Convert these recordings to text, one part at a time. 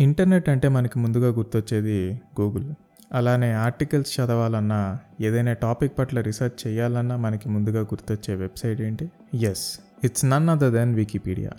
Internet అంటే మనకి ముందుగా గుర్తొచ్చేది గూగుల్. అలానే ఆర్టికల్స్ చదవాలన్నా ఏదైనా టాపిక్ పట్ల రీసెర్చ్ చేయాలన్నా మనకి ముందుగా గుర్తొచ్చే వెబ్సైట్ ఏంటి? Yes it's none other than Wikipedia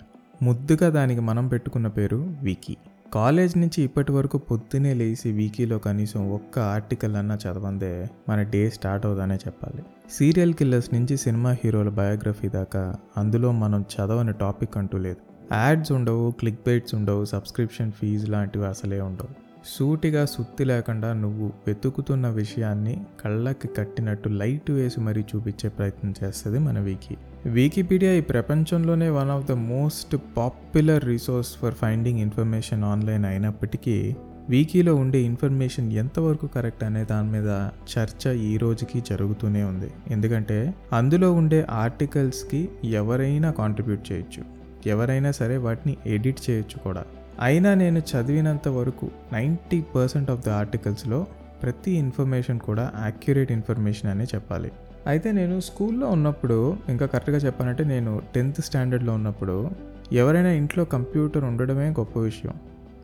ముద్దుగా దానికి మనం పెట్టుకున్న పేరు వికీ కాలేజ్ నుంచి ఇప్పటి వరకు పొద్దునే లేచి వీకీలో కనీసం ఒక్క ఆర్టికల్ అన్నా చదవందే మన డే స్టార్ట్ అవుదనే చెప్పాలి. సీరియల్ కిల్లర్స్ నుంచి సినిమా హీరోల బయోగ్రఫీ దాకా అందులో మనం చదవని టాపిక్ అంటూ లేదు. యాడ్స్ ఉండవు క్లిక్ బైట్స్ ఉండవు సబ్స్క్రిప్షన్ ఫీజు లాంటివి అసలే ఉండవు. సూటిగా సుత్తి లేకుండా నువ్వు వెతుకుతున్న విషయాన్ని కళ్ళకి కట్టినట్టు లైట్ వేసి మరీ చూపించే ప్రయత్నం చేస్తుంది మన వీకీ. వికీపీడియా ఈ ప్రపంచంలోనే one of the most popular resource for finding information online అయినప్పటికీ వీకీలో ఉండే ఇన్ఫర్మేషన్ ఎంతవరకు కరెక్ట్ అనే దాని మీద చర్చ ఈ రోజుకి జరుగుతూనే ఉంది. ఎందుకంటే అందులో ఉండే ఆర్టికల్స్కి ఎవరైనా కాంట్రిబ్యూట్ చేయొచ్చు. ఎవరైనా సరే వాటిని ఎడిట్ చేయొచ్చు కూడా. అయినా నేను చదివినంత వరకు నైంటీ పర్సెంట్ ఆఫ్ ద ఆర్టికల్స్లో ప్రతి ఇన్ఫర్మేషన్ కూడా యాక్యురేట్ ఇన్ఫర్మేషన్ అనే చెప్పాలి. అయితే నేను స్కూల్లో ఉన్నప్పుడు ఇంకా కరెక్ట్గా చెప్పాలంటే నేను టెన్త్ స్టాండర్డ్లో ఉన్నప్పుడు ఎవరైనా ఇంట్లో కంప్యూటర్ ఉండడమే గొప్ప విషయం.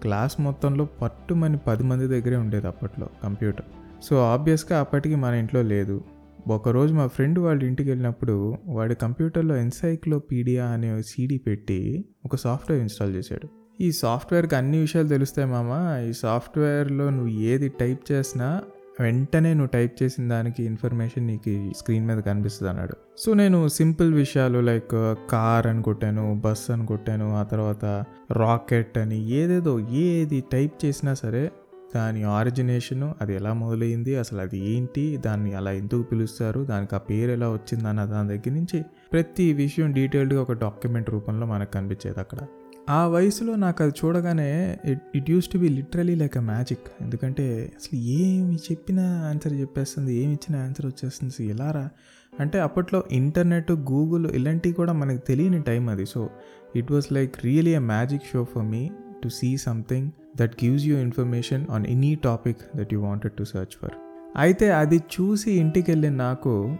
క్లాస్ మొత్తంలో పట్టుమని పది మంది దగ్గరే ఉండేది అప్పట్లో కంప్యూటర్. సో ఆబ్వియస్గా అప్పటికి మన ఇంట్లో లేదు. ఒకరోజు మా ఫ్రెండ్ వాళ్ళ ఇంటికి వెళ్ళినప్పుడు వాడి కంప్యూటర్లో ఎన్సైక్లోపీడియా అనే సీడీ పెట్టి ఒక సాఫ్ట్వేర్ ఇన్స్టాల్ చేశాడు. ఈ సాఫ్ట్వేర్కి అన్ని విషయాలు తెలుస్తాయి మామ. ఈ సాఫ్ట్వేర్లో నువ్వు ఏది టైప్ చేసినా వెంటనే నువ్వు టైప్ చేసిన దానికి ఇన్ఫర్మేషన్ నీకు స్క్రీన్ మీద కనిపిస్తుంది అన్నాడు. సో నేను సింపుల్ విషయాలు లైక్ కార్ అని కొట్టాను బస్ అని కొట్టాను ఆ తర్వాత రాకెట్ అని ఏదేదో ఏది టైప్ చేసినా సరే దాని ఆరిజినేషను అది ఎలా మొదలైంది అసలు అది ఏంటి దాన్ని అలా ఎందుకు పిలుస్తారు దానికి ఆ పేరు ఎలా వచ్చింది అన్న దాని దగ్గర నుంచి ప్రతి విషయం డీటెయిల్డ్గా ఒక డాక్యుమెంట్ రూపంలో మనకు కనిపించేది అక్కడ. ఆ వయసులో నాకు అది చూడగానే it it use to be literally like a magic ఎందుకంటే అసలు ఏమి చెప్పిన ఆన్సర్ చెప్పేస్తుంది ఏమి ఇచ్చిన ఆన్సర్ వచ్చేస్తుంది అసలు ఎలారా అంటే అప్పట్లో ఇంటర్నెట్ గూగుల్ ఇలాంటివి కూడా మనకు తెలియని టైం అది. So it was like really a magic show for me to see something that gives you information on any topic that you wanted to search for అయితే అది చూసి ఇంటికి వెళ్ళిన నాకు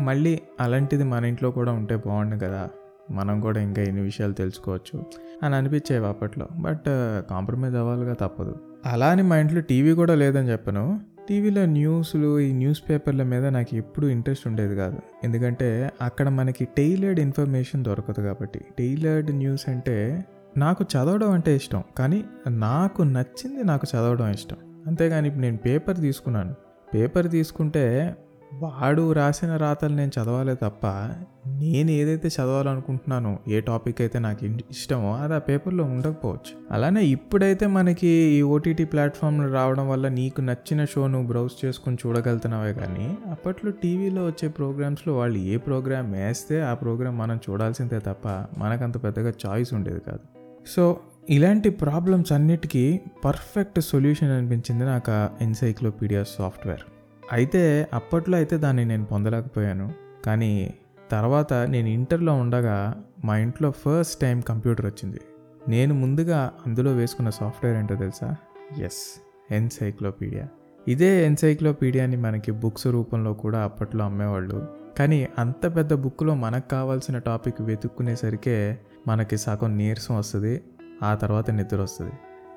మళ్ళీ అలాంటిది మన ఇంట్లో కూడా ఉంటే బాగుండు కదా. మనం కూడా ఇంకా ఎన్ని విషయాలు తెలుసుకోవచ్చు అని అనిపించేవి అప్పట్లో. బట్ కాంప్రమైజ్ అవ్వాలిగా తప్పదు. అలా అని మా ఇంట్లో టీవీ కూడా లేదని చెప్పను. టీవీలో న్యూస్లు ఈ న్యూస్ పేపర్ల మీద నాకు ఎప్పుడూ ఇంట్రెస్ట్ ఉండేది కాదు. ఎందుకంటే అక్కడ మనకి టైలర్డ్ ఇన్ఫర్మేషన్ దొరకదు కాబట్టి. టైలర్డ్ న్యూస్ అంటే నాకు చదవడం అంటే ఇష్టం కానీ నాకు నచ్చింది నాకు చదవడం ఇష్టం. అంతేగాని ఇప్పుడు నేను పేపర్ తీసుకున్నాను. పేపర్ తీసుకుంటే వాడు రాసిన రాతలు నేను చదవాలే తప్ప నేను ఏదైతే చదవాలనుకుంటున్నానో ఏ టాపిక్ అయితే నాకు ఇష్టమో అది ఆ పేపర్లో ఉండకపోవచ్చు. అలానే ఇప్పుడైతే మనకి ఈ ఓటీటీ ప్లాట్ఫామ్లు రావడం వల్ల నీకు నచ్చిన షో నువ్వు బ్రౌజ్ చేసుకుని చూడగలుగుతున్నావే కానీ అప్పట్లో టీవీలో వచ్చే ప్రోగ్రామ్స్లో వాళ్ళు ఏ ప్రోగ్రామ్ వేస్తే ఆ ప్రోగ్రామ్ మనం చూడాల్సిందే తప్ప మనకంత పెద్దగా చాయిస్ ఉండేది కాదు. సో ఇలాంటి ప్రాబ్లమ్స్ అన్నిటికీ పర్ఫెక్ట్ సొల్యూషన్ అనిపించింది నాకు ఆ ఎన్సైక్లోపీడియా సాఫ్ట్వేర్. అయితే అప్పట్లో అయితే దాన్ని నేను పొందలేకపోయాను. కానీ తర్వాత నేను ఇంటర్లో ఉండగా మా ఇంట్లో ఫస్ట్ టైం కంప్యూటర్ వచ్చింది. నేను ముందుగా అందులో వేసుకున్న సాఫ్ట్వేర్ ఏంటో తెలుసా? Yes encyclopedia. ఇదే ఎన్సైక్లోపీడియాని మనకి బుక్స్ రూపంలో కూడా అప్పట్లో అమ్మేవాళ్ళు. కానీ అంత పెద్ద బుక్లో మనకు కావాల్సిన టాపిక్ వెతుక్కునేసరికే మనకి సగం నీరసం వస్తుంది ఆ తర్వాత నిద్ర వస్తుంది.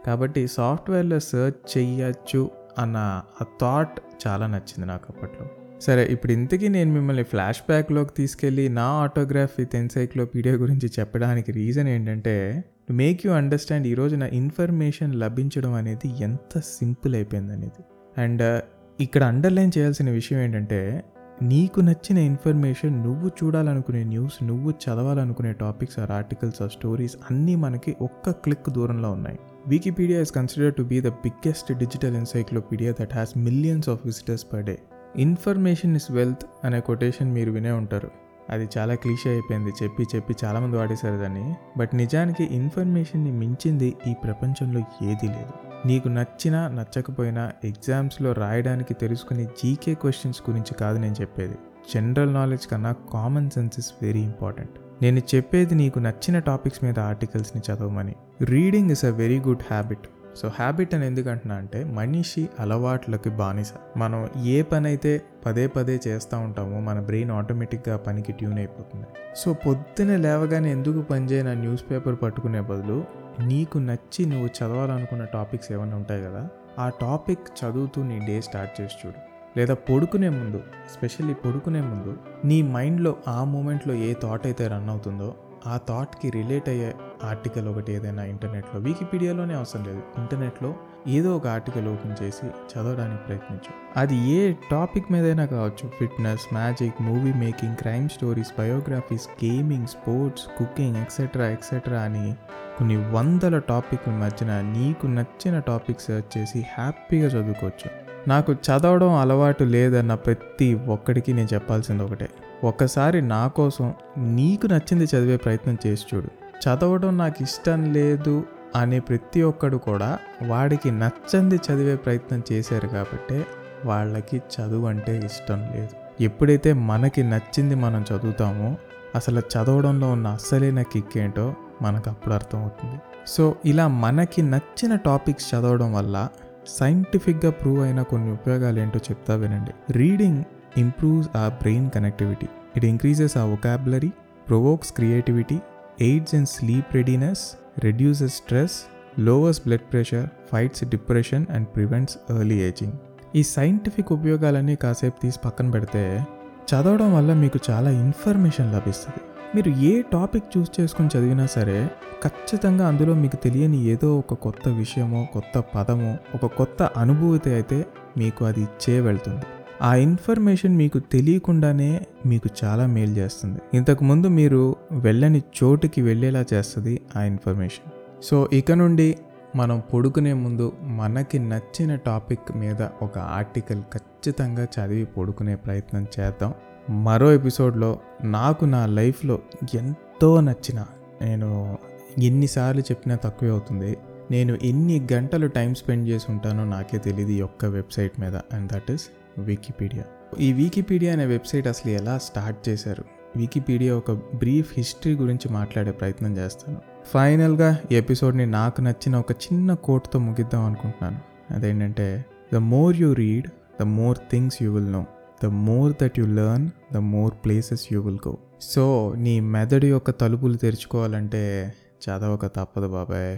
కాబట్టి సాఫ్ట్వేర్లో సెర్చ్ చెయ్యొచ్చు అన్న ఆ థాట్ చాలా నచ్చింది నాకు అప్పట్లో. సరే ఇప్పుడు ఇంతకీ నేను మిమ్మల్ని ఫ్లాష్ బ్యాక్లోకి తీసుకెళ్ళి నా ఆటోగ్రాఫ్ విత్ ఎన్సైక్లోపీడియా గురించి చెప్పడానికి రీజన్ ఏంటంటే టు మేక్ యూ అండర్స్టాండ్ ఈరోజు నా ఇన్ఫర్మేషన్ లభించడం అనేది ఎంత సింపుల్ అయిపోయింది అనేది అండ్ ఇక్కడ అండర్లైన్ చేయాల్సిన విషయం ఏంటంటే నీకు నచ్చిన ఇన్ఫర్మేషన్ నువ్వు చూడాలనుకునే న్యూస్ నువ్వు చదవాలనుకునే topics or articles or stories అన్నీ మనకి ఒక్క క్లిక్ దూరంలో ఉన్నాయి. Wikipedia is consider to be the biggest digital encyclopedia that has millions of visitors per day information is wealth అనే కొటేషన్ మీరు వినే ఉంటారు. అది చాలా క్లీషే అయిపోయింది చెప్పి చెప్పి చాలామంది వాడేశారు దాన్ని. బట్ నిజానికి ఇన్ఫర్మేషన్ని మించింది ఈ ప్రపంచంలో ఏదీ లేదు. నీకు నచ్చినా నచ్చకపోయినా ఎగ్జామ్స్లో రాయడానికి తెలుసుకునే జీకే క్వశ్చన్స్ గురించి కాదు నేను చెప్పేది. జనరల్ నాలెడ్జ్ కన్నా common sense is very important. నేను చెప్పేది నీకు నచ్చిన టాపిక్స్ మీద ఆర్టికల్స్ని చదవమని. Reading is a very good habit. So habit అని ఎందుకంటున్నా అంటే మనిషి అలవాట్లకి బానిస. మనం ఏ పని అయితే పదే పదే చేస్తూ ఉంటామో మన బ్రెయిన్ ఆటోమేటిక్గా పనికి ట్యూన్ అయిపోతుంది. సో పొద్దున లేవగానే ఎందుకు పనిచేయని న్యూస్ పేపర్ పట్టుకునే బదులు నీకు నచ్చి నువ్వు చదవాలనుకున్న టాపిక్స్ ఏమైనా ఉంటాయి కదా ఆ టాపిక్ చదువుతూ నీ డే స్టార్ట్ చేసి చూడు. లేదా పడుకునే ముందు స్పెషల్లీ పడుకునే ముందు నీ మైండ్లో ఆ మూమెంట్లో ఏ థాట్ అయితే రన్ అవుతుందో ఆ థాట్కి రిలేట్ అయ్యే ఆర్టికల్ ఒకటి ఏదైనా ఇంటర్నెట్లో వికీపీడియాలోనే అవసరం లేదు. ఇంటర్నెట్లో ఏదో ఒక ఆర్టికల్ ఓపెన్ చేసి చదవడానికి ప్రయత్నించు. అది ఏ టాపిక్ మీదైనా కావచ్చు. Fitness magic movie making crime stories biographies gaming sports cooking etcetera etcetera అని కొన్ని వందల టాపిక్ మధ్యన నీకు నచ్చిన టాపిక్ సెర్చ్ చేసి హ్యాపీగా చదువుకోవచ్చు. నాకు చదవడం అలవాటు లేదన్న ప్రతి ఒక్కడికి నేను చెప్పాల్సింది ఒకటే. ఒక్కసారి నా కోసం నీకు నచ్చింది చదివే ప్రయత్నం చేసి చూడు. చదవడం నాకు ఇష్టం లేదు అనే ప్రతి ఒక్కడు కూడా వాడికి నచ్చంది చదివే ప్రయత్నం చేశారు కాబట్టి వాళ్ళకి చదువు అంటే ఇష్టం లేదు. ఎప్పుడైతే మనకి నచ్చింది మనం చదువుతామో అసలు చదవడంలో ఉన్న అస్సలైన కిక్ ఏంటో మనకు అప్పుడు అర్థమవుతుంది. సో ఇలా మనకి నచ్చిన టాపిక్స్ చదవడం వల్ల సైంటిఫిక్గా ప్రూవ్ అయిన కొన్ని ఉపయోగాలు ఏంటో చెప్తా వినండి. Reading improves a brain connectivity it increases a vocabulary provokes creativity aids in sleep readiness reduces stress lowers blood pressure fights depression and prevents early aging ఈ సైంటిఫిక్ ఉపయోగాలన్నీ కాసేపు తీసి పక్కన పెడితే చదవడం వల్ల మీకు చాలా ఇన్ఫర్మేషన్ లభిస్తుంది. మీరు ఏ టాపిక్ చూస్ చేసుకుని చదివినా సరే ఖచ్చితంగా అందులో మీకు తెలియని ఏదో ఒక కొత్త విషయమో కొత్త పదమో ఒక కొత్త అనుభూతి అయితే మీకు అది ఇచ్చే వెళ్తుంది. ఆ ఇన్ఫర్మేషన్ మీకు తెలియకుండానే మీకు చాలా మేలు చేస్తుంది. ఇంతకుముందు మీరు వెళ్ళని చోటుకి వెళ్ళేలా చేస్తుంది ఆ ఇన్ఫర్మేషన్. సో ఇక నుండి మనం పడుకునే ముందు మనకి నచ్చిన టాపిక్ మీద ఒక ఆర్టికల్ ఖచ్చితంగా చదివి పడుకునే ప్రయత్నం చేద్దాం. మరో ఎపిసోడ్లో నాకు నా లైఫ్లో ఎంతో నచ్చిన నేను ఎన్నిసార్లు చెప్పినా తక్కువే అవుతుంది. నేను ఎన్ని గంటలు టైం స్పెండ్ చేసి ఉంటానో నాకే తెలియదు ఈ ఒక్క వెబ్సైట్ మీద అండ్ దట్ ఈస్ వికీపీడియా. ఈ వికీపీడియా అనే వెబ్సైట్ అసలు ఎలా స్టార్ట్ చేశారు? వికీపీడియా ఒక బ్రీఫ్ హిస్టరీ గురించి మాట్లాడే ప్రయత్నం చేస్తాను. ఫైనల్గా ఈ ఎపిసోడ్ని నాకు నచ్చిన ఒక చిన్న కోట్తో ముగిద్దాం అనుకుంటున్నాను. అదేంటంటే the more you read the more things you will know. The more that you learn the more places you will go so నీ మెదడు యొక్క తలుపులు తెరుచుకోవాలంటే చదవక తప్పదు బాబాయ్.